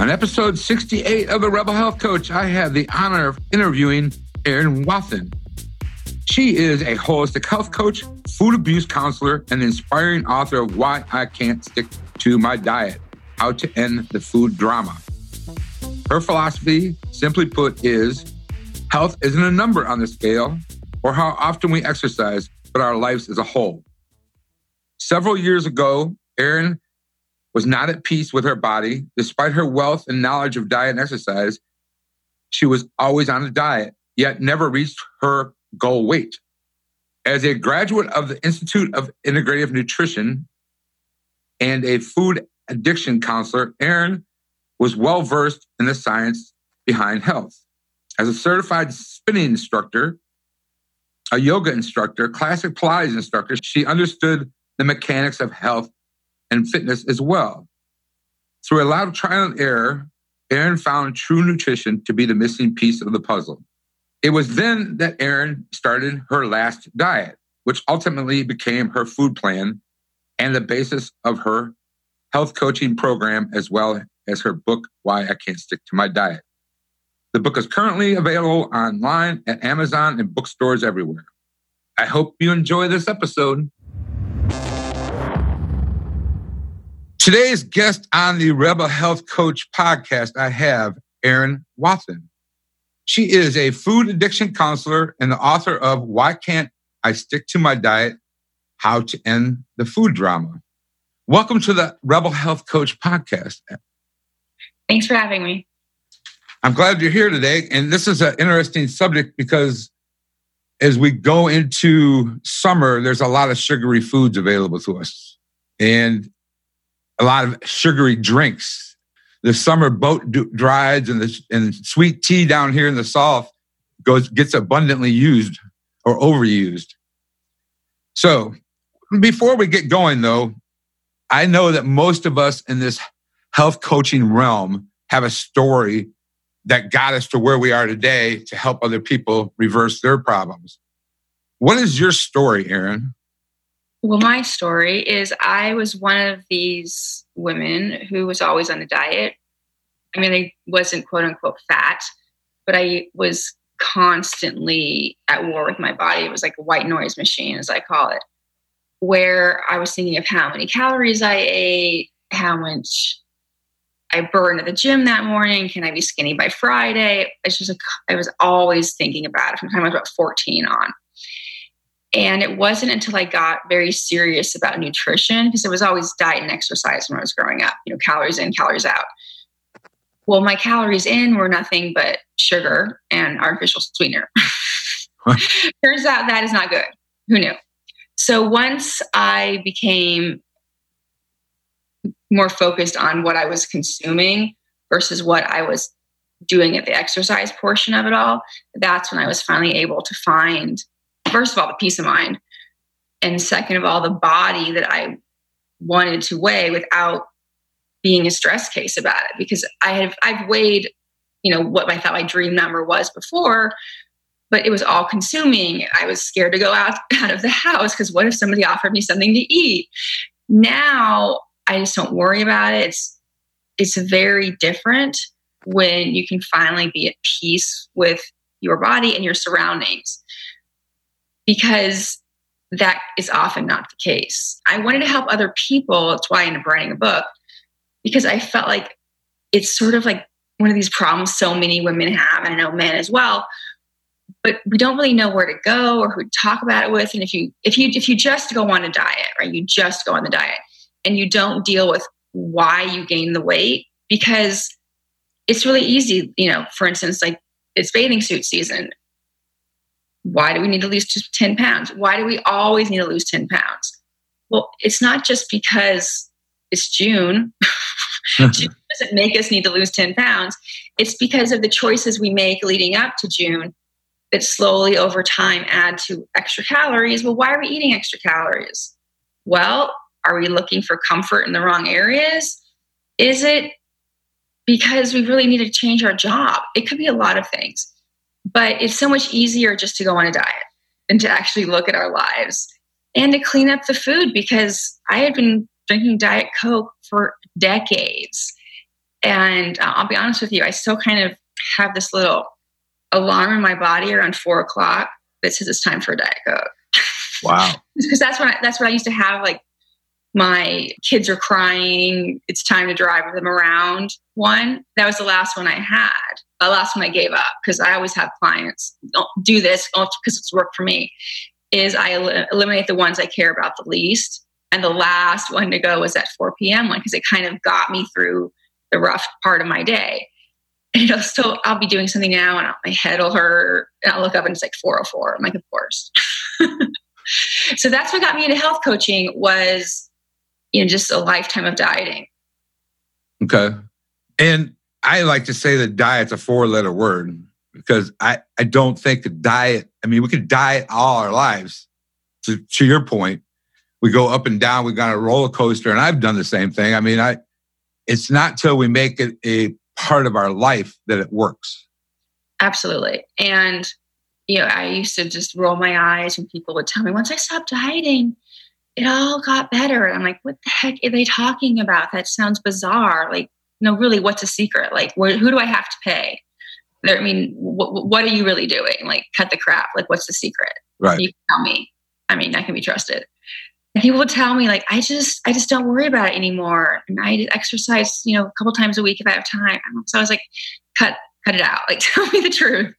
On episode 68 of the Rebel Health Coach, I have the honor of interviewing Erin Wathen. She is a holistic health coach, food abuse counselor, and inspiring author of Why I Can't Stick to My Diet How to End the Food Drama. Her philosophy, simply put, is health isn't a number on the scale or how often we exercise, but our lives as a whole. Several years ago, Erin was not at peace with her body. Despite her wealth and knowledge of diet and exercise, she was always on a diet, yet never reached her goal weight. As a graduate of the Institute of Integrative Nutrition and a food addiction counselor, Erin was well versed in the science behind health. As a certified spinning instructor, a yoga instructor, classic Pilates instructor, she understood the mechanics of health and fitness as well. Through a lot of trial and error, Erin found true nutrition to be the missing piece of the puzzle. It was then that Erin started her last diet, which ultimately became her food plan and the basis of her health coaching program, as well as her book, Why I Can't Stick to My Diet. The book is currently available online at Amazon and bookstores everywhere. I hope you enjoy this episode. Today's guest on the Rebel Health Coach podcast, I have Erin Wathen. She is a food addiction counselor and the author of Why Can't I Stick to My Diet? How to End the Food Drama. Welcome to the Rebel Health Coach podcast. Thanks for having me. I'm glad you're here today. And this is an interesting subject because as we go into summer, there's a lot of sugary foods available to us. And a lot of sugary drinks. The summer boat drives and the and sweet tea down here in the south goes gets abundantly used or overused. So before we get going though, I know that most of us in this health coaching realm have a story that got us to where we are today to help other people reverse their problems. What is your story, Erin? Well, my story is I was one of these women who was always on a diet. I mean, I wasn't quote unquote fat, but I was constantly at war with my body. It was like a white noise machine, as I call it, where I was thinking of how many calories I ate, how much I burned at the gym that morning. Can I be skinny by Friday? It's just, a, I was always thinking about it from the time I was about 14 on. And it wasn't until I got very serious about nutrition, because it was always diet and exercise when I was growing up, you know, calories in, calories out. Well, my calories in were nothing but sugar and artificial sweetener. Turns out that is not good. Who knew? So once I became more focused on what I was consuming versus what I was doing at the exercise portion of it all, that's when I was finally able to find first of all, the peace of mind. And second of all, the body that I wanted to weigh without being a stress case about it. Because I have I've weighed, you know, what I thought my dream number was before, but it was all consuming. I was scared to go out, out of the house because what if somebody offered me something to eat? Now I just don't worry about it. It's it's very different when you can finally be at peace with your body and your surroundings because that is often not the case. I wanted to help other people. That's why I ended up writing a book because I felt like it's sort of like one of these problems so many women have, and I know men as well. But we don't really know where to go or who to talk about it with. And if you if you if you just go on a diet, right, you just go on the diet, and you don't deal with why you gain the weight because it's really easy. You know, for instance, like it's bathing suit season why do we need to lose 10 pounds? Why do we always need to lose 10 pounds? Well, it's not just because it's June. June doesn't make us need to lose 10 pounds. It's because of the choices we make leading up to June that slowly over time add to extra calories. Well, why are we eating extra calories? Well, are we looking for comfort in the wrong areas? Is it because we really need to change our job? It could be a lot of things, but it's so much easier just to go on a diet than to actually look at our lives and to clean up the food because I had been drinking Diet Coke for decades. And uh, I'll be honest with you, I still kind of have this little alarm in my body around four o'clock that says it's time for a Diet Coke. Wow. because that's what I, that's what I used to have. Like my kids are crying. It's time to drive them around. One that was the last one I had. The last one I gave up because I always have clients oh, don't this oh, because it's worked for me. Is I el- eliminate the ones I care about the least, and the last one to go was that 4 p.m. one because it kind of got me through the rough part of my day. And know, still I'll be doing something now, and my head will hurt, and I'll look up and it's like 4:04. I'm like, of course. so that's what got me into health coaching was you know just a lifetime of dieting. Okay. And i like to say that diet's a four letter word because i i don't think the diet i mean we could diet all our lives. To, to your point we go up and down we got a roller coaster and i've done the same thing. I mean i it's not till we make it a part of our life that it works. Absolutely. And you know, I used to just roll my eyes when people would tell me, once I stopped dieting, it all got better. And I'm like, what the heck are they talking about? That sounds bizarre. Like, no, really, what's a secret? Like, wh- who do I have to pay? I mean, wh- what are you really doing? Like, cut the crap. Like, what's the secret? Right. You tell me. I mean, I can be trusted. And people would tell me, like, I just, I just don't worry about it anymore. And I exercise, you know, a couple times a week if I have time. So I was like, cut, cut it out. Like, tell me the truth.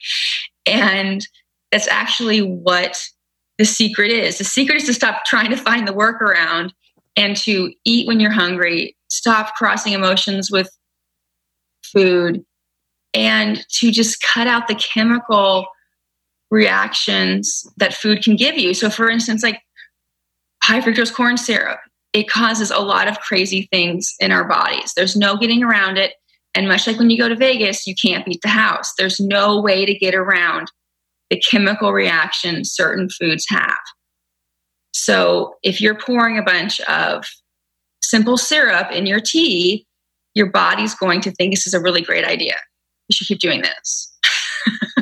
And that's actually what the secret is. The secret is to stop trying to find the workaround and to eat when you're hungry, stop crossing emotions with food, and to just cut out the chemical reactions that food can give you. So, for instance, like high fructose corn syrup, it causes a lot of crazy things in our bodies. There's no getting around it. And much like when you go to Vegas, you can't beat the house. There's no way to get around the chemical reaction certain foods have. So if you're pouring a bunch of simple syrup in your tea, your body's going to think this is a really great idea. You should keep doing this.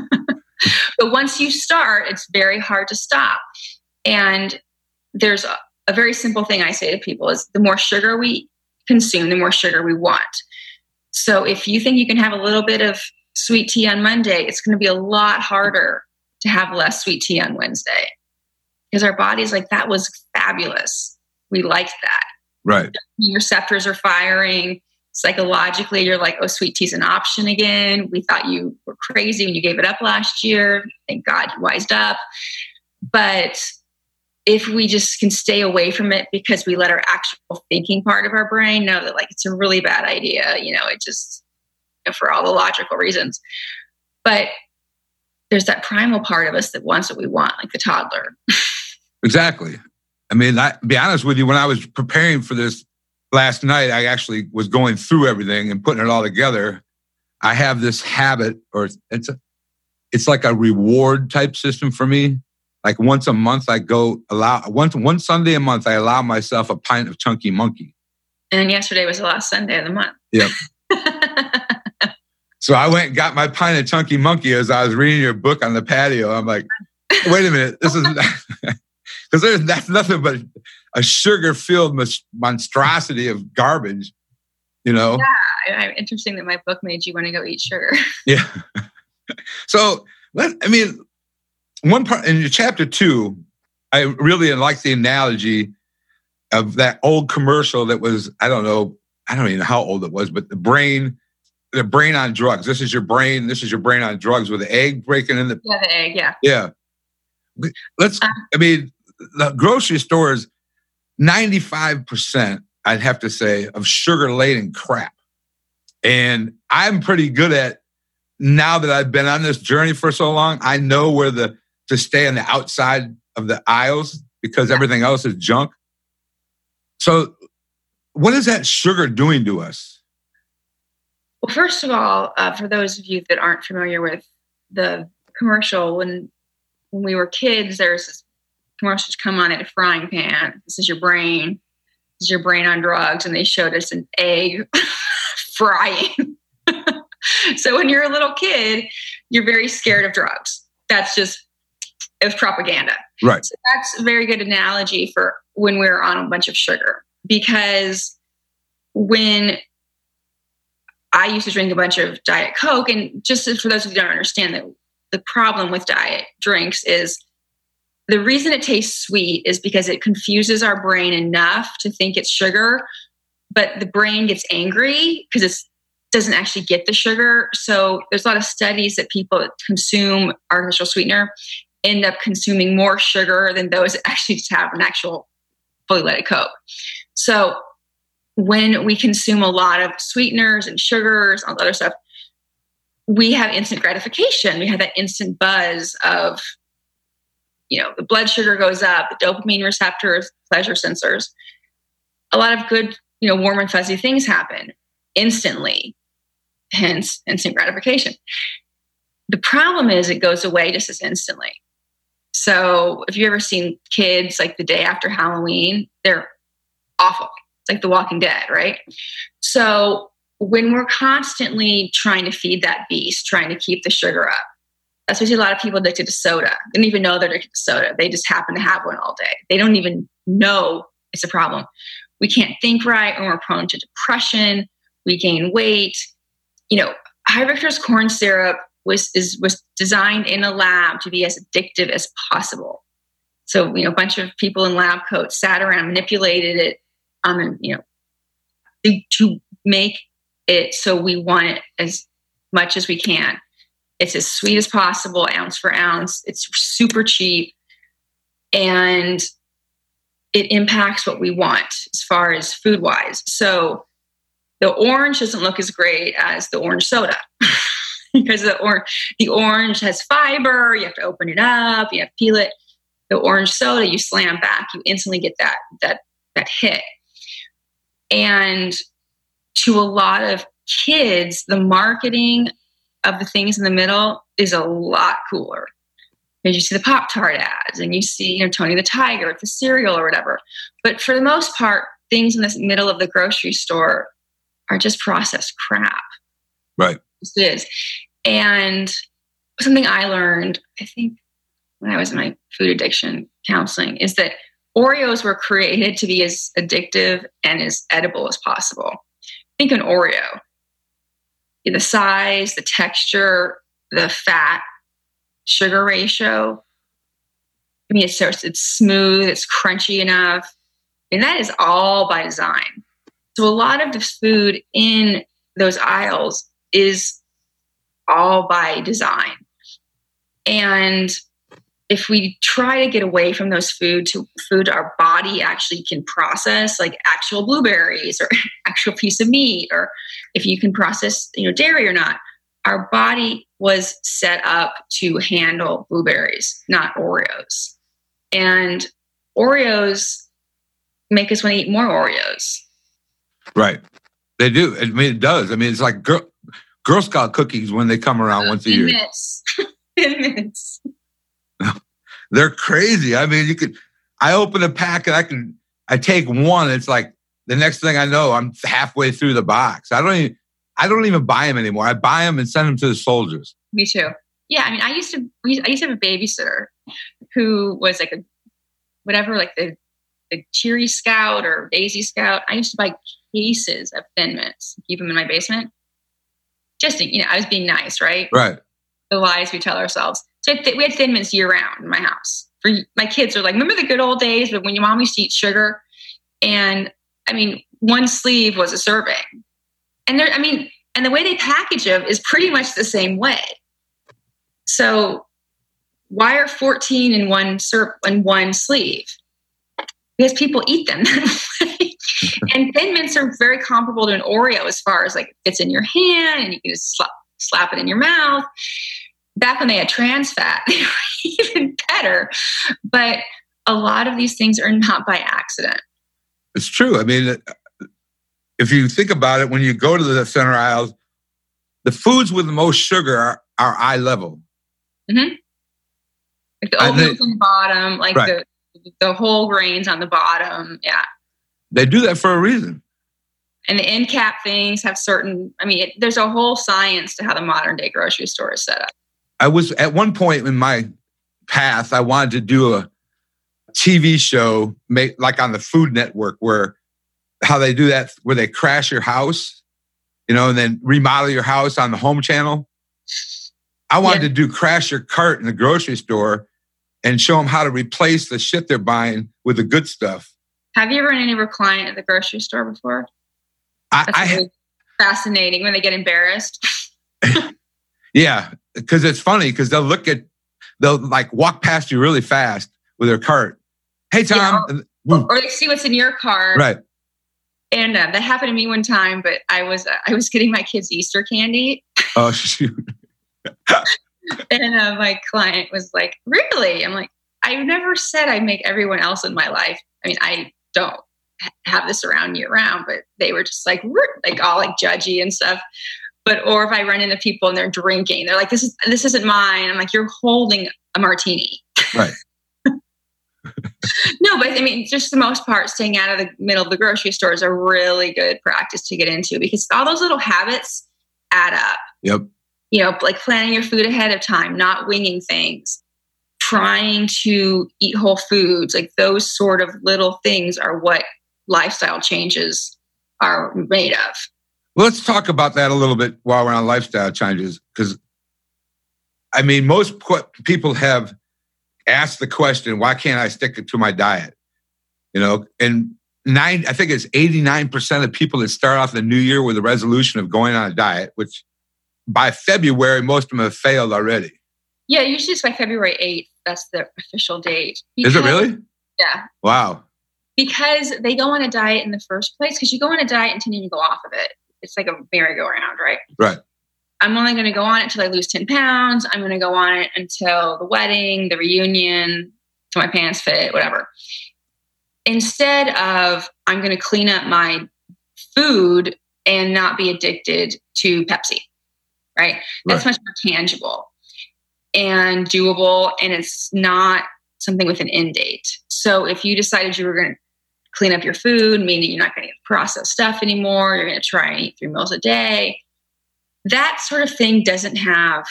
but once you start, it's very hard to stop. And there's a, a very simple thing I say to people is the more sugar we consume, the more sugar we want. So if you think you can have a little bit of sweet tea on Monday, it's going to be a lot harder to have less sweet tea on Wednesday because our body's like, that was fabulous. We liked that. Right. Your receptors are firing. Psychologically, you're like, oh, sweet tea's an option again. We thought you were crazy when you gave it up last year. Thank God you wised up. But if we just can stay away from it because we let our actual thinking part of our brain know that like it's a really bad idea, you know, it just you know, for all the logical reasons. But there's that primal part of us that wants what we want, like the toddler. exactly. I mean, I be honest with you, when I was preparing for this last night, I actually was going through everything and putting it all together. I have this habit, or it's a, it's like a reward type system for me. Like once a month, I go allow once one Sunday a month, I allow myself a pint of Chunky Monkey. And yesterday was the last Sunday of the month. Yep. So I went and got my pint of chunky monkey as I was reading your book on the patio. I'm like, wait a minute, this is because there's that's nothing but a sugar filled monstrosity of garbage, you know. Yeah, interesting that my book made you want to go eat sugar. yeah. So let I mean, one part in your chapter two, I really like the analogy of that old commercial that was I don't know I don't even know how old it was, but the brain the brain on drugs. This is your brain. This is your brain on drugs with the egg breaking in the yeah the egg yeah yeah. Let's. Uh, I mean, the grocery stores, ninety five percent. I'd have to say of sugar laden crap, and I'm pretty good at now that I've been on this journey for so long. I know where the to stay on the outside of the aisles because yeah. everything else is junk. So, what is that sugar doing to us? Well, first of all, uh, for those of you that aren't familiar with the commercial, when when we were kids, there's this commercials come on in a frying pan. This is your brain. This is your brain on drugs, and they showed us an egg frying. so when you're a little kid, you're very scared of drugs. That's just it's propaganda. Right. So that's a very good analogy for when we're on a bunch of sugar because when I used to drink a bunch of Diet Coke, and just for those who don't understand that the problem with diet drinks is the reason it tastes sweet is because it confuses our brain enough to think it's sugar, but the brain gets angry because it doesn't actually get the sugar. So there's a lot of studies that people that consume artificial sweetener end up consuming more sugar than those that actually just have an actual fully loaded Coke. So when we consume a lot of sweeteners and sugars, all the other stuff, we have instant gratification. We have that instant buzz of, you know, the blood sugar goes up, the dopamine receptors, pleasure sensors. A lot of good, you know, warm and fuzzy things happen instantly, hence instant gratification. The problem is it goes away just as instantly. So if you've ever seen kids like the day after Halloween, they're awful. Like The Walking Dead, right? So when we're constantly trying to feed that beast, trying to keep the sugar up, see a lot of people addicted to soda. They don't even know they're addicted to soda. They just happen to have one all day. They don't even know it's a problem. We can't think right, and we're prone to depression. We gain weight. You know, high fructose corn syrup was is was designed in a lab to be as addictive as possible. So you know, a bunch of people in lab coats sat around, manipulated it, um, you know, to, to make it so we want it as much as we can. It's as sweet as possible, ounce for ounce. It's super cheap, and it impacts what we want as far as food wise. So the orange doesn't look as great as the orange soda. because the, or- the orange has fiber. You have to open it up. You have to peel it. The orange soda, you slam back, you instantly get that that that hit. And to a lot of kids, the marketing of the things in the middle is a lot cooler. Because you see the Pop Tart ads and you see, you know, Tony the Tiger, the cereal or whatever. But for the most part, things in the middle of the grocery store are just processed crap. Right. It is. And something I learned, I think, when I was in my food addiction counseling, is that Oreos were created to be as addictive and as edible as possible. Think an Oreo. The size, the texture, the fat, sugar ratio. I mean, it's, it's smooth, it's crunchy enough. And that is all by design. So a lot of the food in those aisles is all by design. And if we try to get away from those food to food our body actually can process, like actual blueberries or actual piece of meat, or if you can process, you know, dairy or not, our body was set up to handle blueberries, not Oreos. And Oreos make us want to eat more Oreos. Right. They do. I mean, it does. I mean, it's like girl, Girl Scout cookies when they come around once a year. Minutes. minutes. They're crazy. I mean, you could. I open a pack and I can. I take one. It's like the next thing I know, I'm halfway through the box. I don't even. I don't even buy them anymore. I buy them and send them to the soldiers. Me too. Yeah, I mean, I used to. I used to have a babysitter who was like a whatever, like the the Cheery Scout or Daisy Scout. I used to buy cases of Thin Mints, keep them in my basement just you know, I was being nice, right? Right. The lies we tell ourselves. So we had Thin Mints year round in my house. For my kids are like, remember the good old days, when your mom used to eat sugar, and I mean, one sleeve was a serving, and there, I mean, and the way they package them is pretty much the same way. So why are 14 in one serve in one sleeve? Because people eat them and thin mints are very comparable to an Oreo as far as like it in your hand and you can just slap, slap it in your mouth. Back when they had trans fat, they were even better. But a lot of these things are not by accident. It's true. I mean, if you think about it, when you go to the center aisles, the foods with the most sugar are, are eye level. Mm-hmm. Like the oatmeal's on the bottom, like right. the the whole grains on the bottom. Yeah. They do that for a reason. And the end cap things have certain. I mean, it, there's a whole science to how the modern day grocery store is set up. I was at one point in my path, I wanted to do a TV show, make, like on the Food Network, where how they do that, where they crash your house, you know, and then remodel your house on the home channel. I wanted yeah. to do crash your cart in the grocery store and show them how to replace the shit they're buying with the good stuff. Have you ever run into a client at the grocery store before? I, I really fascinating when they get embarrassed. yeah, because it's funny because they'll look at they'll like walk past you really fast with their cart. Hey Tom, yeah, or, or, they see what's in your cart, right? And uh, that happened to me one time, but I was uh, I was getting my kids Easter candy. Oh shoot! and uh, my client was like, "Really?" I'm like, "I've never said I make everyone else in my life. I mean, I don't have this around year round, but they were just like, like all like judgy and stuff." But or if I run into people and they're drinking, they're like, "This is this isn't mine." I'm like, "You're holding a martini." Right. no, but I mean, just the most part, staying out of the middle of the grocery store is a really good practice to get into because all those little habits add up. Yep you know, like planning your food ahead of time, not winging things, trying to eat whole foods, like those sort of little things are what lifestyle changes are made of. Let's talk about that a little bit while we're on lifestyle changes, because I mean, most people have asked the question, why can't I stick to my diet? You know, and nine, I think it's 89% of people that start off the new year with a resolution of going on a diet, which by February, most of them have failed already. Yeah, usually it's by February 8th. That's the official date. Because, Is it really? Yeah. Wow. Because they go on a diet in the first place, because you go on a diet intending to go off of it. It's like a merry-go-round, right? Right. I'm only going to go on it until I lose 10 pounds. I'm going to go on it until the wedding, the reunion, till my pants fit, whatever. Instead of, I'm going to clean up my food and not be addicted to Pepsi right? That's right. much more tangible and doable, and it's not something with an end date. So if you decided you were going to clean up your food, meaning you're not going to eat processed stuff anymore, you're going to try and eat three meals a day, that sort of thing doesn't have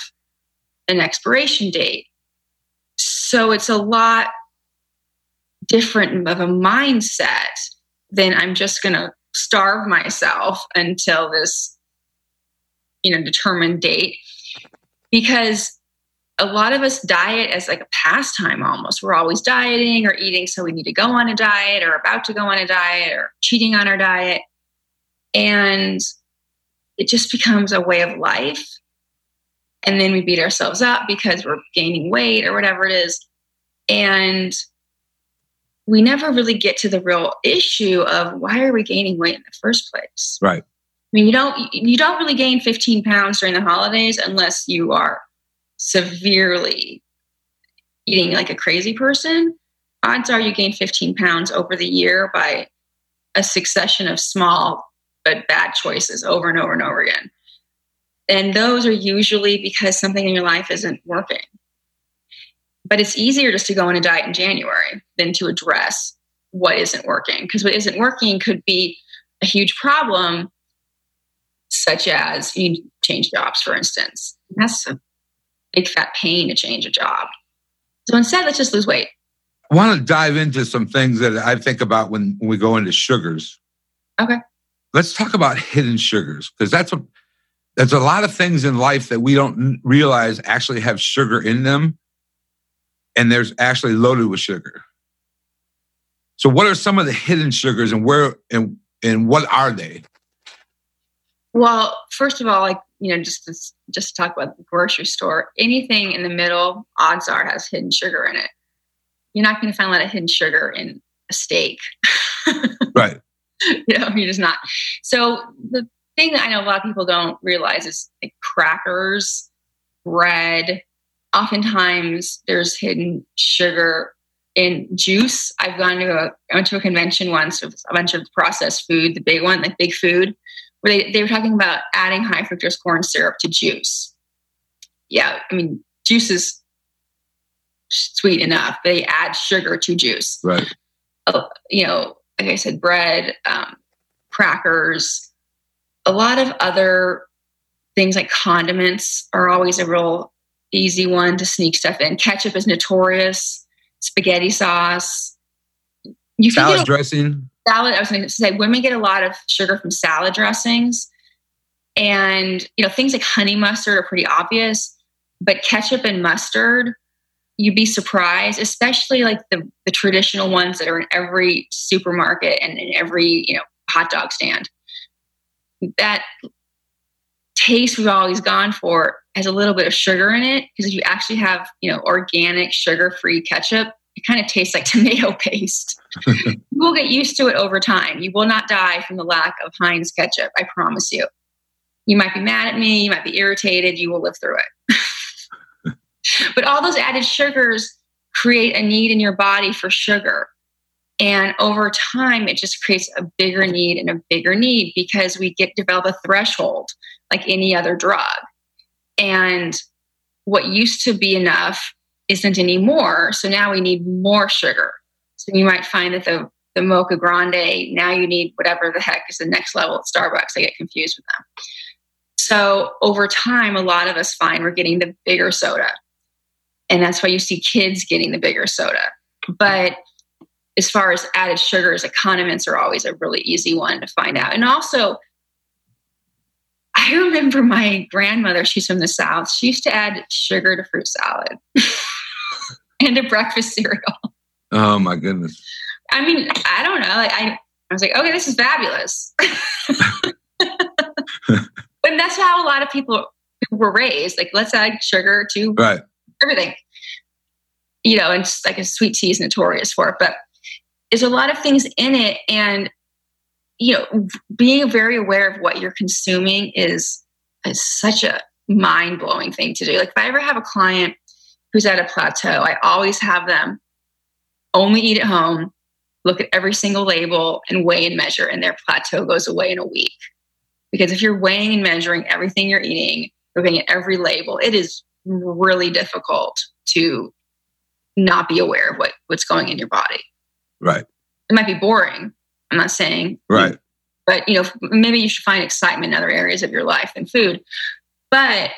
an expiration date. So it's a lot different of a mindset than I'm just going to starve myself until this you know determined date because a lot of us diet as like a pastime almost. We're always dieting or eating so we need to go on a diet or about to go on a diet or cheating on our diet. And it just becomes a way of life. And then we beat ourselves up because we're gaining weight or whatever it is. And we never really get to the real issue of why are we gaining weight in the first place? Right. I mean, you don't you don't really gain 15 pounds during the holidays unless you are severely eating like a crazy person. Odds are you gain 15 pounds over the year by a succession of small but bad choices over and over and over again. And those are usually because something in your life isn't working. But it's easier just to go on a diet in January than to address what isn't working. Because what isn't working could be a huge problem such as you change jobs, for instance. That's a big fat pain to change a job. So instead, let's just lose weight. I want to dive into some things that I think about when, when we go into sugars. Okay. Let's talk about hidden sugars because that's a there's a lot of things in life that we don't realize actually have sugar in them, and there's actually loaded with sugar. So, what are some of the hidden sugars, and where and and what are they? Well, first of all, like you know, just to, just to talk about the grocery store, anything in the middle, odds are, has hidden sugar in it. You're not going to find a lot of hidden sugar in a steak, right? you know, you're just not. So the thing that I know a lot of people don't realize is like crackers, bread. Oftentimes, there's hidden sugar in juice. I've gone to a I went to a convention once with a bunch of processed food, the big one, like big food where they, they were talking about adding high fructose corn syrup to juice. Yeah, I mean, juice is sweet enough. They add sugar to juice. Right. Uh, you know, like I said, bread, um, crackers, a lot of other things like condiments are always a real easy one to sneak stuff in. Ketchup is notorious. Spaghetti sauce. You salad dressing. Salad. I was going to say women get a lot of sugar from salad dressings, and you know things like honey mustard are pretty obvious, but ketchup and mustard you'd be surprised, especially like the, the traditional ones that are in every supermarket and in every, you know, hot dog stand. That taste we've always gone for has a little bit of sugar in it because if you actually have, you know, organic sugar-free ketchup, it kind of tastes like tomato paste. you will get used to it over time. You will not die from the lack of Heinz ketchup, I promise you. You might be mad at me, you might be irritated, you will live through it. But all those added sugars create a need in your body for sugar. And over time, it just creates a bigger need and a bigger need because we get develop a threshold like any other drug. And what used to be enough isn't anymore. So now we need more sugar. So you might find that the the mocha grande, now you need whatever the heck is the next level at Starbucks. I get confused with them. So over time, a lot of us find we're getting the bigger soda. And that's why you see kids getting the bigger soda. But as far as added sugars, the condiments are always a really easy one to find out. And also, I remember my grandmother, she's from the South, she used to add sugar to fruit salad and to breakfast cereal. Oh my goodness. I mean, I don't know. Like I, I was like, okay, this is fabulous. but that's how a lot of people were raised. Like, let's add sugar to right everything. You know, and just like a sweet tea is notorious for it, but there's a lot of things in it. And, you know, being very aware of what you're consuming is, is such a mind blowing thing to do. Like, if I ever have a client who's at a plateau, I always have them only eat at home, look at every single label, and weigh and measure, and their plateau goes away in a week. Because if you're weighing and measuring everything you're eating, looking at every label, it is really difficult to not be aware of what, what's going in your body. Right. It might be boring. I'm not saying. Right. But you know, maybe you should find excitement in other areas of your life than food. But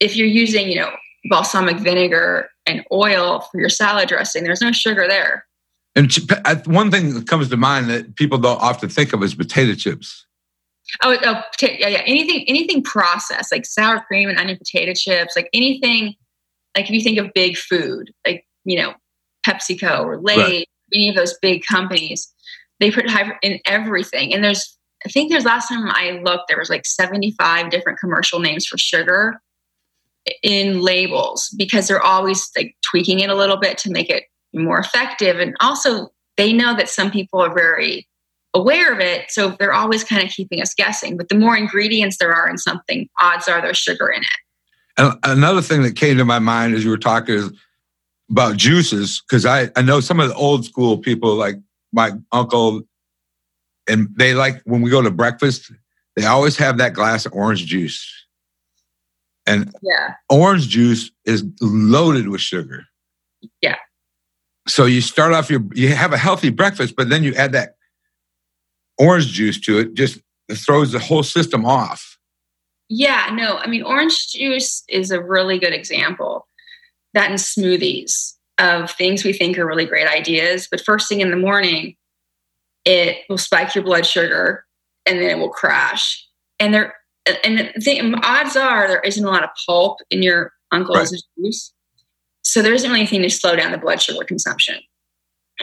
if you're using, you know, balsamic vinegar and oil for your salad dressing, there's no sugar there. And one thing that comes to mind that people don't often think of is potato chips. Oh, oh yeah, yeah. Anything, anything processed like sour cream and onion potato chips, like anything. Like if you think of big food, like you know, PepsiCo or Lay's, right. any of those big companies, they put high in everything. And there's, I think there's last time I looked, there was like 75 different commercial names for sugar in labels because they're always like tweaking it a little bit to make it more effective. And also, they know that some people are very aware of it. So they're always kind of keeping us guessing. But the more ingredients there are in something, odds are there's sugar in it. And another thing that came to my mind as you were talking is about juices, because I, I know some of the old school people like my uncle, and they like when we go to breakfast, they always have that glass of orange juice. And yeah. orange juice is loaded with sugar. Yeah. So you start off your you have a healthy breakfast, but then you add that orange juice to it just throws the whole system off. Yeah, no, I mean, orange juice is a really good example. That in smoothies of things we think are really great ideas, but first thing in the morning, it will spike your blood sugar and then it will crash. And there, and the odds are there isn't a lot of pulp in your uncle's right. juice. So there isn't really anything to slow down the blood sugar consumption.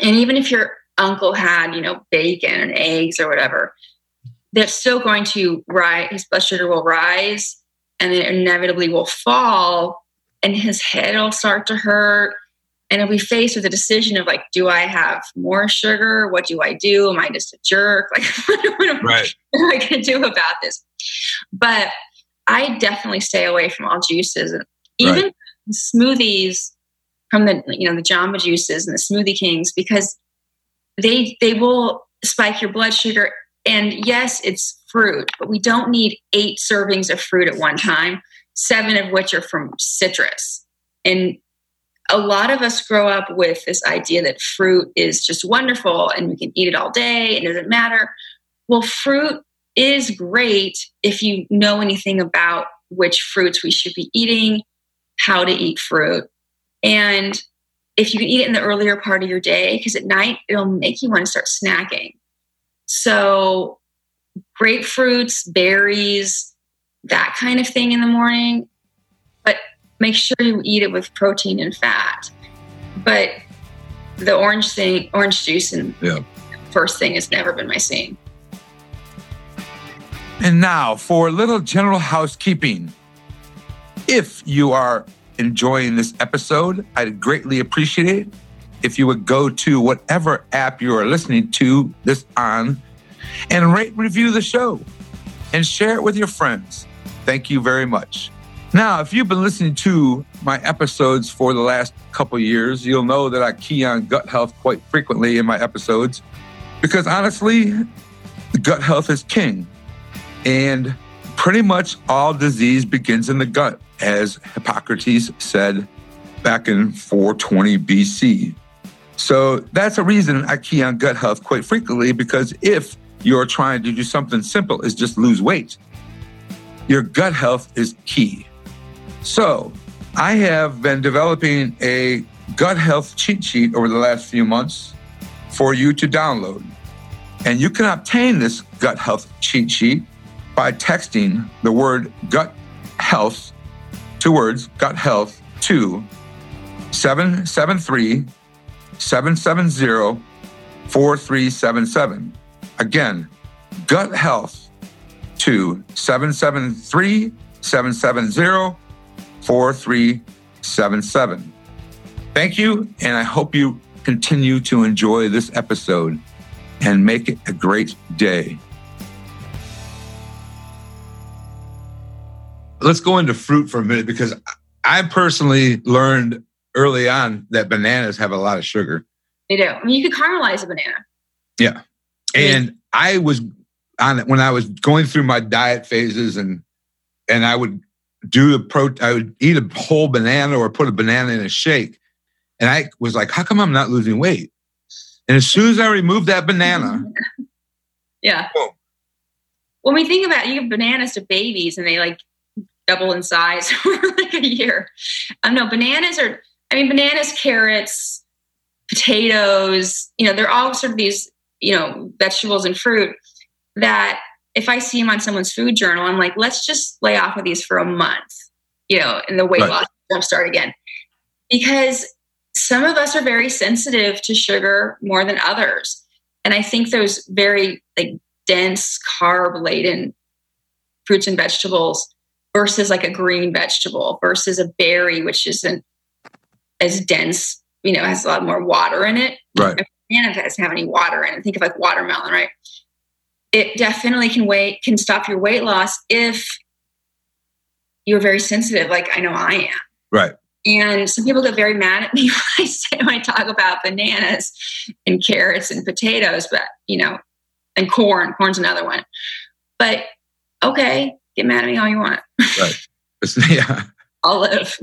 And even if you're uncle had, you know, bacon and eggs or whatever, they're still going to rise, his blood sugar will rise and then inevitably will fall and his head will start to hurt. And he'll be faced with a decision of like, do I have more sugar? What do I do? Am I just a jerk? Like, what am, right. am I going to do about this? But I definitely stay away from all juices and even right. smoothies from the you know the Jamba juices and the Smoothie Kings because they they will spike your blood sugar and yes it's fruit, but we don't need eight servings of fruit at one time, seven of which are from citrus. And a lot of us grow up with this idea that fruit is just wonderful and we can eat it all day, it doesn't matter. Well, fruit is great if you know anything about which fruits we should be eating, how to eat fruit. And if you can eat it in the earlier part of your day, because at night it'll make you want to start snacking. So, grapefruits, berries, that kind of thing in the morning. Make sure you eat it with protein and fat. But the orange thing, orange juice, and yeah. first thing has never been my scene. And now for a little general housekeeping. If you are enjoying this episode, I'd greatly appreciate it if you would go to whatever app you are listening to this on and rate review the show and share it with your friends. Thank you very much. Now, if you've been listening to my episodes for the last couple years, you'll know that I key on gut health quite frequently in my episodes because honestly, gut health is king. And pretty much all disease begins in the gut, as Hippocrates said back in 420 BC. So that's a reason I key on gut health quite frequently because if you're trying to do something simple is just lose weight, your gut health is key. So I have been developing a gut health cheat sheet over the last few months for you to download. And you can obtain this gut health cheat sheet by texting the word gut health, two words, gut health, to 773 770 4377. Again, gut health to 773 770 4377. Thank you, and I hope you continue to enjoy this episode and make it a great day. let's go into fruit for a minute because I personally learned early on that bananas have a lot of sugar. They do. I mean, you could caramelize a banana. Yeah. And I was on it when I was going through my diet phases and and I would do the pro I would eat a whole banana or put a banana in a shake. And I was like, how come I'm not losing weight? And as soon as I removed that banana, yeah. Boom. When we think about it, you give bananas to babies and they like double in size for like a year. Um, no, bananas are, I mean, bananas, carrots, potatoes, you know, they're all sort of these, you know, vegetables and fruit that if I see him on someone's food journal, I'm like, let's just lay off of these for a month, you know, and the weight right. loss jump start again. Because some of us are very sensitive to sugar more than others. And I think those very like dense carb laden fruits and vegetables versus like a green vegetable versus a berry, which isn't as dense, you know, has a lot more water in it. Right. Banana doesn't have any water in it. Think of like watermelon, right? It definitely can wait, can stop your weight loss if you're very sensitive, like I know I am. Right. And some people get very mad at me when I say when I talk about bananas and carrots and potatoes, but you know, and corn. Corn's another one. But okay, get mad at me all you want. right. yeah. I'll live.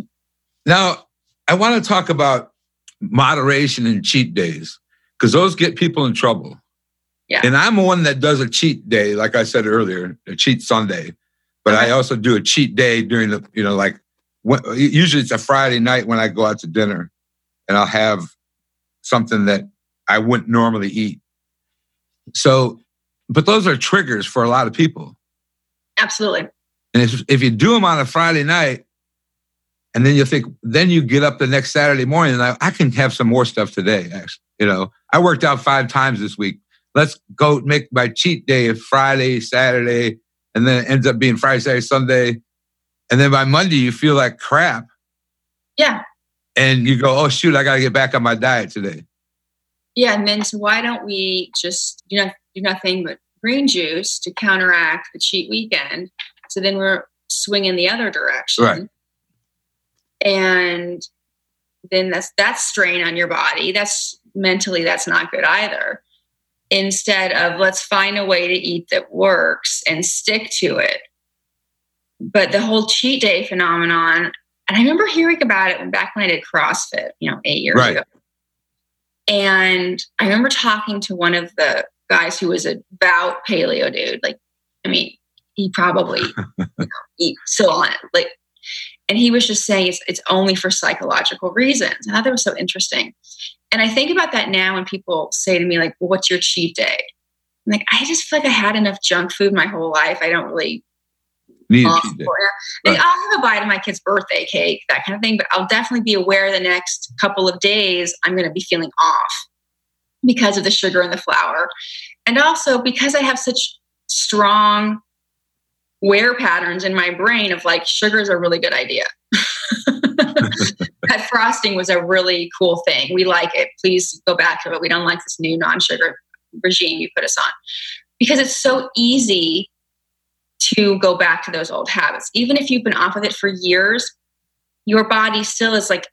Now, I want to talk about moderation and cheat days because those get people in trouble. Yeah. And I'm one that does a cheat day, like I said earlier, a cheat Sunday. But okay. I also do a cheat day during the, you know, like when, usually it's a Friday night when I go out to dinner and I'll have something that I wouldn't normally eat. So, but those are triggers for a lot of people. Absolutely. And if, if you do them on a Friday night, and then you think, then you get up the next Saturday morning, and I, I can have some more stuff today. Actually, you know, I worked out five times this week. Let's go make my cheat day Friday, Saturday, and then it ends up being Friday, Saturday, Sunday, and then by Monday you feel like crap. Yeah. And you go, oh shoot, I got to get back on my diet today. Yeah, and then so why don't we just do not do nothing but green juice to counteract the cheat weekend. So then we're swinging the other direction. Right. And then that's that's strain on your body. That's mentally that's not good either. Instead of let's find a way to eat that works and stick to it. But the whole cheat day phenomenon, and I remember hearing about it back when I did CrossFit, you know, eight years right. ago. And I remember talking to one of the guys who was a about paleo dude. Like, I mean, he probably you know, still on it. Like, and he was just saying it's it's only for psychological reasons. I thought that was so interesting. And I think about that now when people say to me, like, well, what's your cheat day? I'm like, I just feel like I had enough junk food my whole life. I don't really need a cheat day. Right. I'll have a bite of my kid's birthday cake, that kind of thing, but I'll definitely be aware the next couple of days I'm going to be feeling off because of the sugar and the flour. And also because I have such strong wear patterns in my brain of like sugar is a really good idea. frosting was a really cool thing. We like it. Please go back to it. We don't like this new non-sugar regime you put us on because it's so easy to go back to those old habits. Even if you've been off of it for years, your body still is like,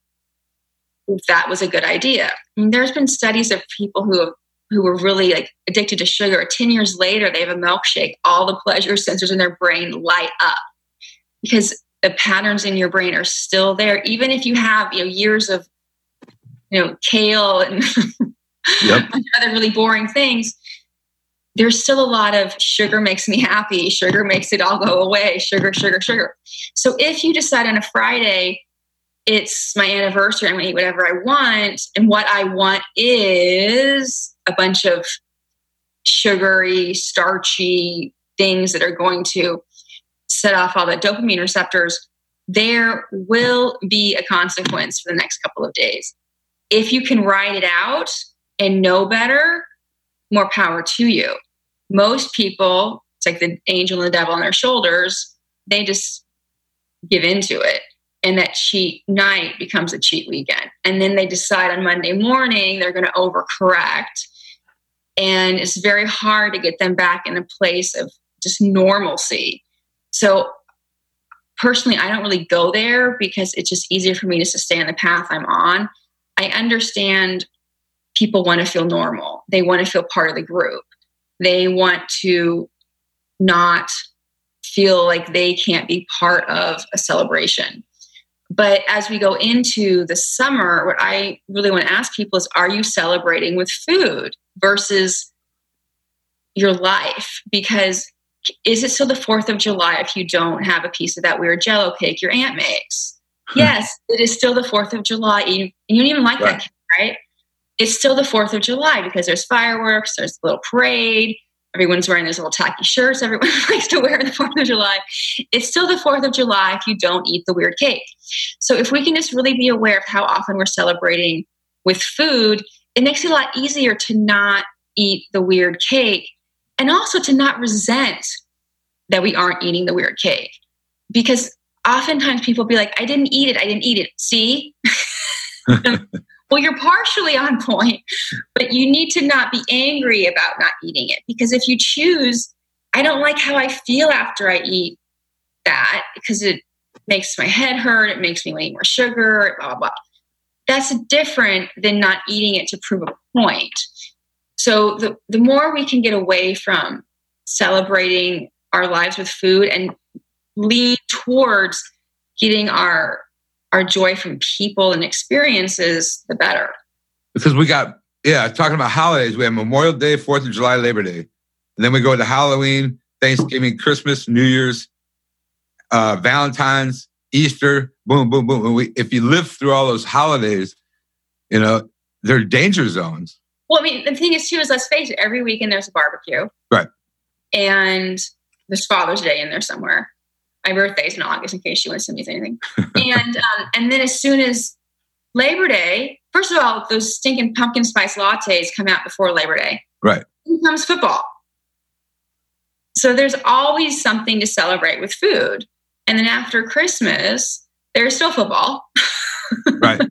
that was a good idea. I mean, there's been studies of people who have who were really like addicted to sugar 10 years later they have a milkshake all the pleasure sensors in their brain light up because the patterns in your brain are still there even if you have you know years of you know kale and yep. other really boring things there's still a lot of sugar makes me happy sugar makes it all go away sugar sugar sugar so if you decide on a friday it's my anniversary i'm going to eat whatever i want and what i want is a bunch of sugary, starchy things that are going to set off all the dopamine receptors, there will be a consequence for the next couple of days. If you can ride it out and know better, more power to you. Most people, it's like the angel and the devil on their shoulders, they just give into it. And that cheat night becomes a cheat weekend. And then they decide on Monday morning they're going to overcorrect and it's very hard to get them back in a place of just normalcy. So personally, I don't really go there because it's just easier for me to stay on the path I'm on. I understand people want to feel normal. They want to feel part of the group. They want to not feel like they can't be part of a celebration. But as we go into the summer, what I really want to ask people is are you celebrating with food? versus your life because is it still the 4th of July if you don't have a piece of that weird jello cake your aunt makes? Hmm. yes, it is still the 4th of July. You, you don't even like right. that cake, right? It's still the 4th of July because there's fireworks, there's a little parade, everyone's wearing those little tacky shirts everyone likes to wear on the 4th of July. It's still the 4th of July if you don't eat the weird cake. So if we can just really be aware of how often we're celebrating with food, it makes it a lot easier to not eat the weird cake and also to not resent that we aren't eating the weird cake. Because oftentimes people be like, I didn't eat it, I didn't eat it. See? well, you're partially on point, but you need to not be angry about not eating it. Because if you choose, I don't like how I feel after I eat that because it makes my head hurt, it makes me want more sugar, blah, blah, blah that's different than not eating it to prove a point. So the, the more we can get away from celebrating our lives with food and lean towards getting our our joy from people and experiences, the better. Because we got yeah, talking about holidays, we have Memorial Day, Fourth of July, Labor Day, and then we go to Halloween, Thanksgiving, Christmas, New Year's, uh, Valentine's, Easter, boom, boom, boom. We, if you live through all those holidays, you know, they're danger zones. Well, I mean, the thing is, too, is let's face it, every weekend there's a barbecue. Right. And there's Father's Day in there somewhere. My birthday's in August, in case you want to send me anything. and um, and then as soon as Labor Day, first of all, those stinking pumpkin spice lattes come out before Labor Day. Right. Then comes football. So there's always something to celebrate with food. And then after Christmas, there's still football. right.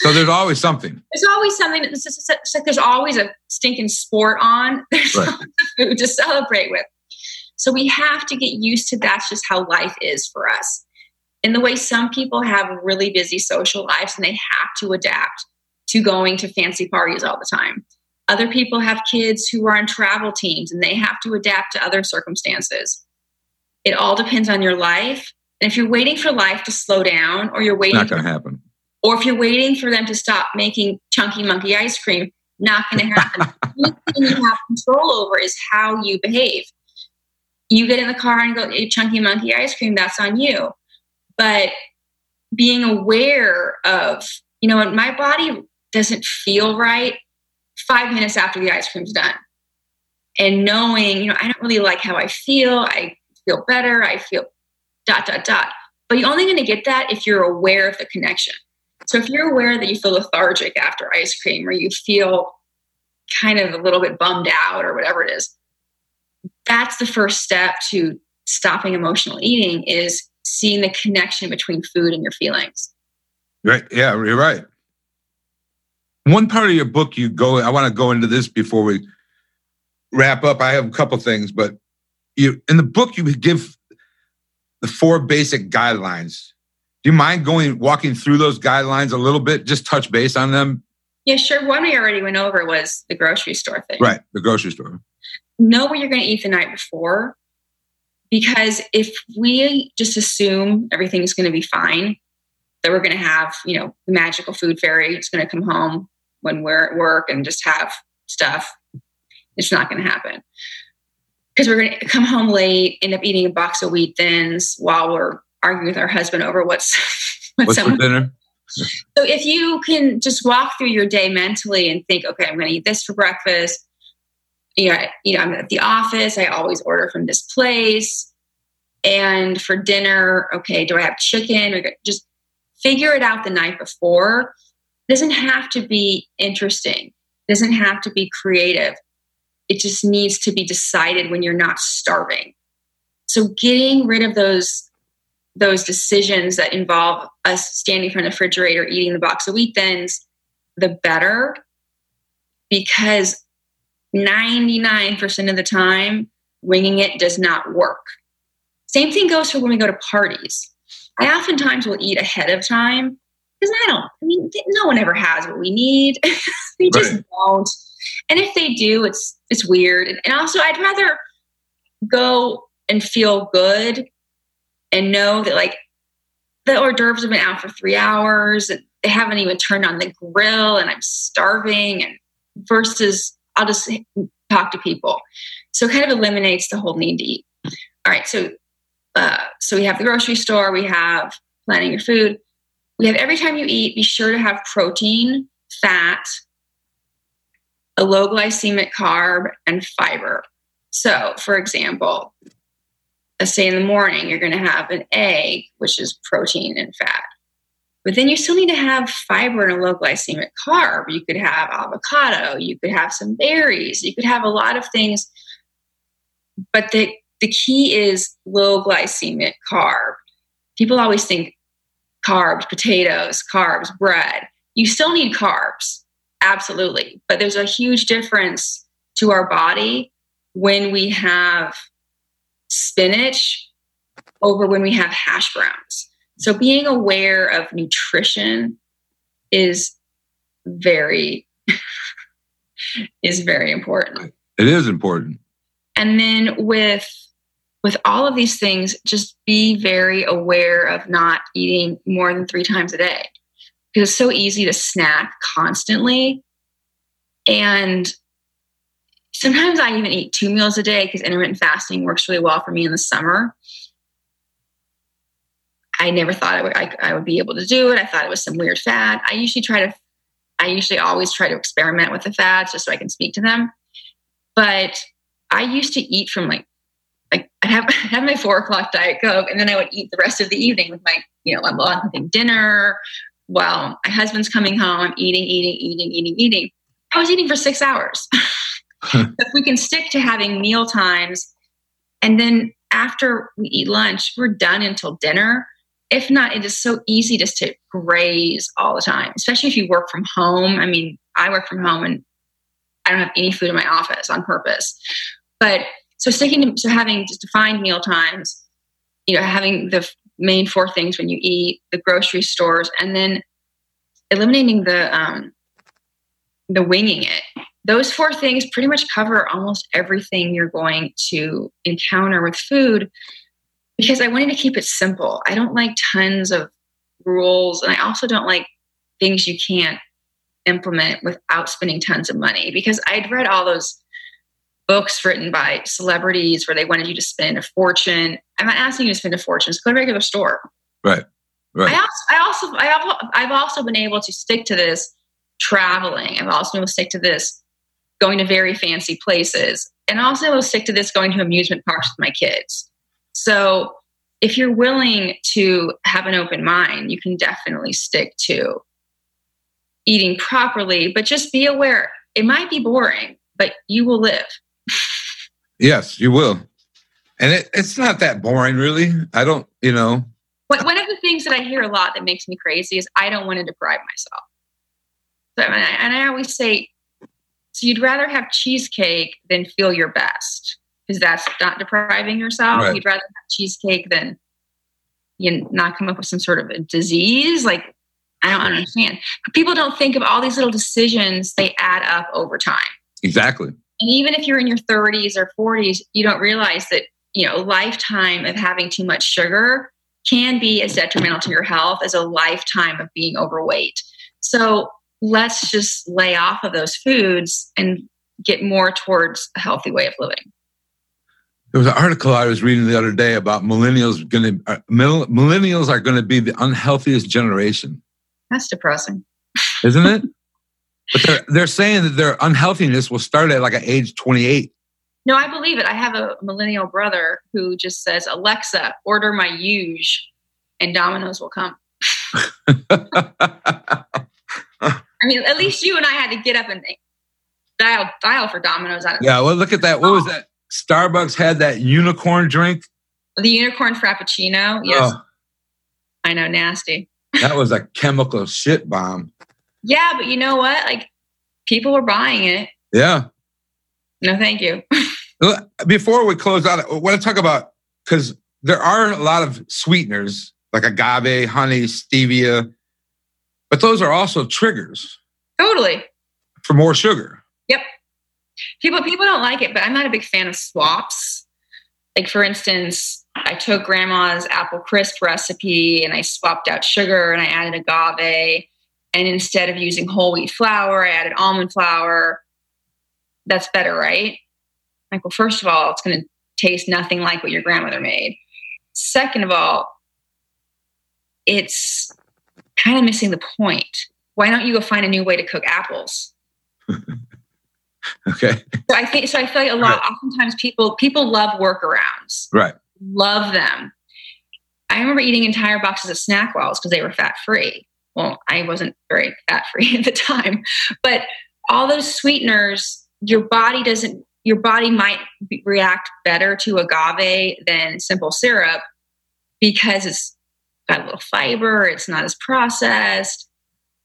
So there's always something. There's always something. It's, just, it's like there's always a stinking sport on. There's right. food to celebrate with. So we have to get used to that's just how life is for us. In the way some people have really busy social lives and they have to adapt to going to fancy parties all the time. Other people have kids who are on travel teams and they have to adapt to other circumstances. It all depends on your life. And if you're waiting for life to slow down or you're waiting not going to happen. Or if you're waiting for them to stop making chunky monkey ice cream, not going to happen. the only thing you have control over is how you behave. You get in the car and go eat chunky monkey ice cream, that's on you. But being aware of, you know, my body doesn't feel right five minutes after the ice cream's done. And knowing, you know, I don't really like how I feel. I feel better. I feel dot, dot, dot. But you're only going to get that if you're aware of the connection. So if you're aware that you feel lethargic after ice cream or you feel kind of a little bit bummed out or whatever it is, that's the first step to stopping emotional eating is seeing the connection between food and your feelings. Right. Yeah, you're right. One part of your book, you go, I want to go into this before we wrap up. I have a couple things, but you in the book, you give the four basic guidelines. Do you mind going walking through those guidelines a little bit? Just touch base on them. Yeah, sure. One we already went over was the grocery store thing. Right, the grocery store. Know what you're going to eat the night before. Because if we just assume everything's going to be fine, that we're going to have, you know, the magical food fairy is going to come home when we're at work and just have stuff, it's not going to happen. Because we're going to come home late, end up eating a box of wheat thins while we're arguing with our husband over what's what's, what's for dinner. So if you can just walk through your day mentally and think, okay, I'm going to eat this for breakfast. You know, you know, I'm at the office. I always order from this place. And for dinner, okay, do I have chicken? Or just figure it out the night before. It doesn't have to be interesting. It doesn't have to be creative. It just needs to be decided when you're not starving. So getting rid of those those decisions that involve us standing in front of the refrigerator eating the box of wheat thins, the better. Because 99% of the time, winging it does not work. Same thing goes for when we go to parties. I oftentimes will eat ahead of time because I don't, I mean, no one ever has what we need. they just don't. And if they do, it's it's weird. And also, I'd rather go and feel good and know that like the hors d'oeuvres have been out for three hours and they haven't even turned on the grill and I'm starving and versus I'll just talk to people. So it kind of eliminates the whole need to eat. All right. So, uh, so we have the grocery store, we have planning your food. We have every time you eat, be sure to have protein, fat, a low glycemic carb, and fiber. So, for example, let's say in the morning you're going to have an egg, which is protein and fat. But then you still need to have fiber and a low glycemic carb. You could have avocado, you could have some berries, you could have a lot of things. But the, the key is low glycemic carb. People always think carbs, potatoes, carbs, bread. You still need carbs, absolutely. But there's a huge difference to our body when we have spinach over when we have hash browns. So being aware of nutrition is very is very important. It is important. And then with with all of these things, just be very aware of not eating more than three times a day because it's so easy to snack constantly. And sometimes I even eat two meals a day because intermittent fasting works really well for me in the summer. I never thought I would, I, I would be able to do it. I thought it was some weird fad. I usually try to, I usually always try to experiment with the fads just so I can speak to them. But I used to eat from like like I have have my four o'clock diet coke, and then I would eat the rest of the evening with my you know I'm having dinner while my husband's coming home. I'm eating, eating, eating, eating, eating. I was eating for six hours. if we can stick to having meal times, and then after we eat lunch, we're done until dinner. If not, it is so easy just to graze all the time, especially if you work from home. I mean, I work from home and I don't have any food in my office on purpose. But so sticking to so having just defined meal times, you know, having the main four things when you eat, the grocery stores, and then eliminating the um, the winging it. Those four things pretty much cover almost everything you're going to encounter with food because I wanted to keep it simple. I don't like tons of rules, and I also don't like things you can't implement without spending tons of money because I'd read all those books written by celebrities where they wanted you to spend a fortune. I'm not asking you to spend a fortune. Just go to a regular store. Right. Right. I also, I also, I have, I've also been able to stick to this traveling. I've also been able to stick to this going to very fancy places, and also able to stick to this going to amusement parks with my kids. So, if you're willing to have an open mind, you can definitely stick to eating properly. But just be aware it might be boring, but you will live. yes, you will. And it, it's not that boring, really. I don't, you know, one of the things that I hear a lot that makes me crazy is I don't want to deprive myself. So, and, I, and I always say, so you'd rather have cheesecake than feel your best because that's not depriving yourself. Right. You'd rather have cheesecake than you not come up with some sort of a disease. Like, I don't understand. People don't think of all these little decisions, they add up over time. Exactly. And even if you're in your 30s or 40s, you don't realize that, you know, a lifetime of having too much sugar can be as detrimental to your health as a lifetime of being overweight. So let's just lay off of those foods and get more towards a healthy way of living. There was an article I was reading the other day about millennials going to uh, millennials are going to be the unhealthiest generation. That's depressing, isn't it? but they're they're saying that their unhealthiness will start at like an age 28. No, I believe it. I have a millennial brother who just says, Alexa, order my huge, and Domino's will come. I mean, at least you and I had to get up and dial dial for Domino's. Yeah, well, look at that. What was oh. that? Starbucks had that unicorn drink. The unicorn frappuccino. Yes, oh. I know, nasty. that was a chemical shit bomb. Yeah, but you know what? Like, people were buying it. Yeah. No, thank you. Before we close out, I want to talk about because there are a lot of sweeteners like agave, honey, stevia, but those are also triggers. Totally. For more sugar. Yep. People people don't like it, but I'm not a big fan of swaps. Like for instance, I took grandma's apple crisp recipe and I swapped out sugar and I added agave. And instead of using whole wheat flour, I added almond flour. That's better, right? Like, well, first of all, it's going to taste nothing like what your grandmother made. Second of all, it's kind of missing the point. Why don't you go find a new way to cook apples? okay. So I think so. I feel like a lot. Right. Oftentimes, people people love workarounds. Right. Love them. I remember eating entire boxes of SnackWells because they were fat free. Well, I wasn't very fat free at the time, but all those sweeteners, your body doesn't your body might be, react better to agave than simple syrup because it's got a little fiber, it's not as processed.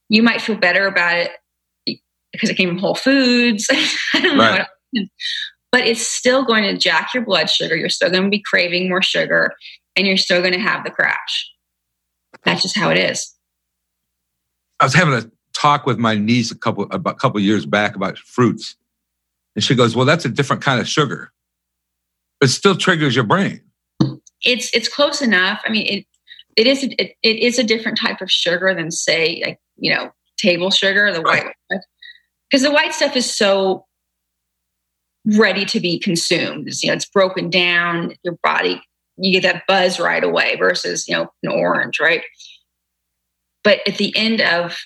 You might feel better about it because it came from Whole Foods. I don't right. know. But it's still going to jack your blood sugar. You're still going to be craving more sugar and you're still going to have the crash. That's just how it is. I was having a talk with my niece a couple about a couple years back about fruits and she goes, Well, that's a different kind of sugar. It still triggers your brain. It's it's close enough. I mean, it it is it, it is a different type of sugar than say like you know table sugar, the white because the white stuff is so ready to be consumed. It's, you know, it's broken down. Your body you get that buzz right away versus you know an orange, right? But at the end of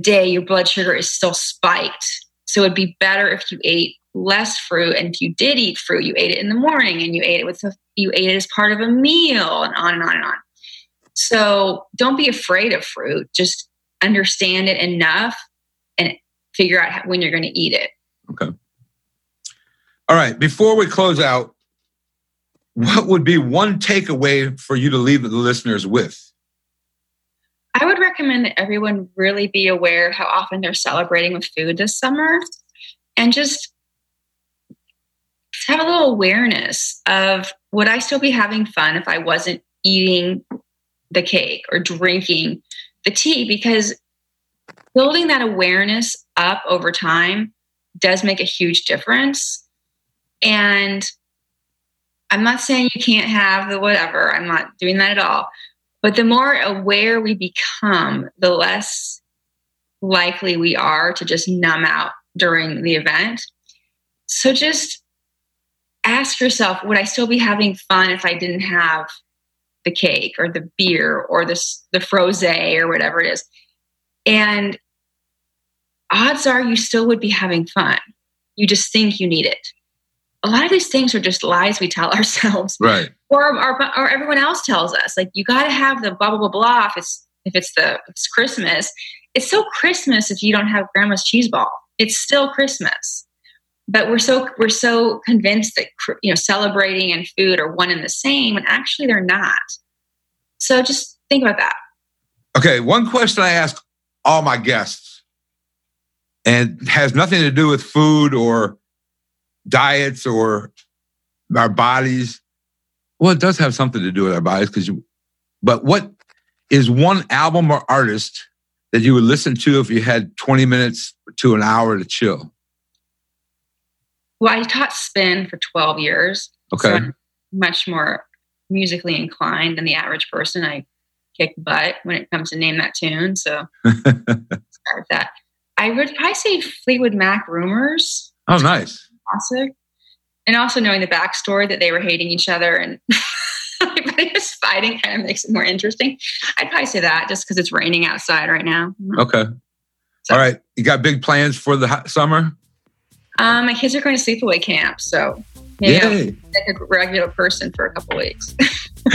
day, your blood sugar is still spiked so it'd be better if you ate less fruit. And if you did eat fruit, you ate it in the morning and you ate it with a, you ate it as part of a meal and on and on and on. So don't be afraid of fruit. Just understand it enough and figure out when you're going to eat it. Okay. All right. Before we close out, what would be one takeaway for you to leave the listeners with? I would recommend that everyone really be aware how often they're celebrating with food this summer and just have a little awareness of would I still be having fun if I wasn't eating the cake or drinking the tea? Because building that awareness up over time does make a huge difference. And I'm not saying you can't have the whatever, I'm not doing that at all. But the more aware we become, the less likely we are to just numb out during the event. So just ask yourself would I still be having fun if I didn't have the cake or the beer or the, the froze or whatever it is? And odds are you still would be having fun. You just think you need it. A lot of these things are just lies we tell ourselves. Right. Or, or, or everyone else tells us. Like, you got to have the blah, blah, blah, blah if it's, if it's the it's Christmas. It's still Christmas if you don't have grandma's cheese ball. It's still Christmas. But we're so we're so convinced that you know celebrating and food are one and the same, and actually they're not. So just think about that. Okay, one question I ask all my guests, and has nothing to do with food or diets or our bodies. Well, it does have something to do with our bodies because you. But what is one album or artist that you would listen to if you had 20 minutes to an hour to chill? Well, I taught spin for 12 years. Okay. So I'm much more musically inclined than the average person. I kick butt when it comes to name that tune. So start that. I would probably say Fleetwood Mac Rumors. Oh, nice. Classic. And also knowing the backstory that they were hating each other and just fighting kind of makes it more interesting. I'd probably say that just because it's raining outside right now. Okay. So, All right. You got big plans for the summer? Um, my kids are going to sleepaway camp, so yeah, like a regular person for a couple weeks.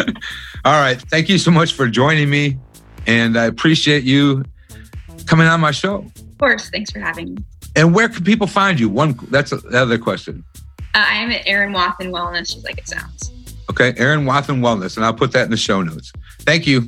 All right. Thank you so much for joining me, and I appreciate you coming on my show. Of course. Thanks for having me. And where can people find you? One. That's the other question. Uh, I am at Erin Wathen Wellness, just like it sounds. Okay, Erin Wathen Wellness, and I'll put that in the show notes. Thank you.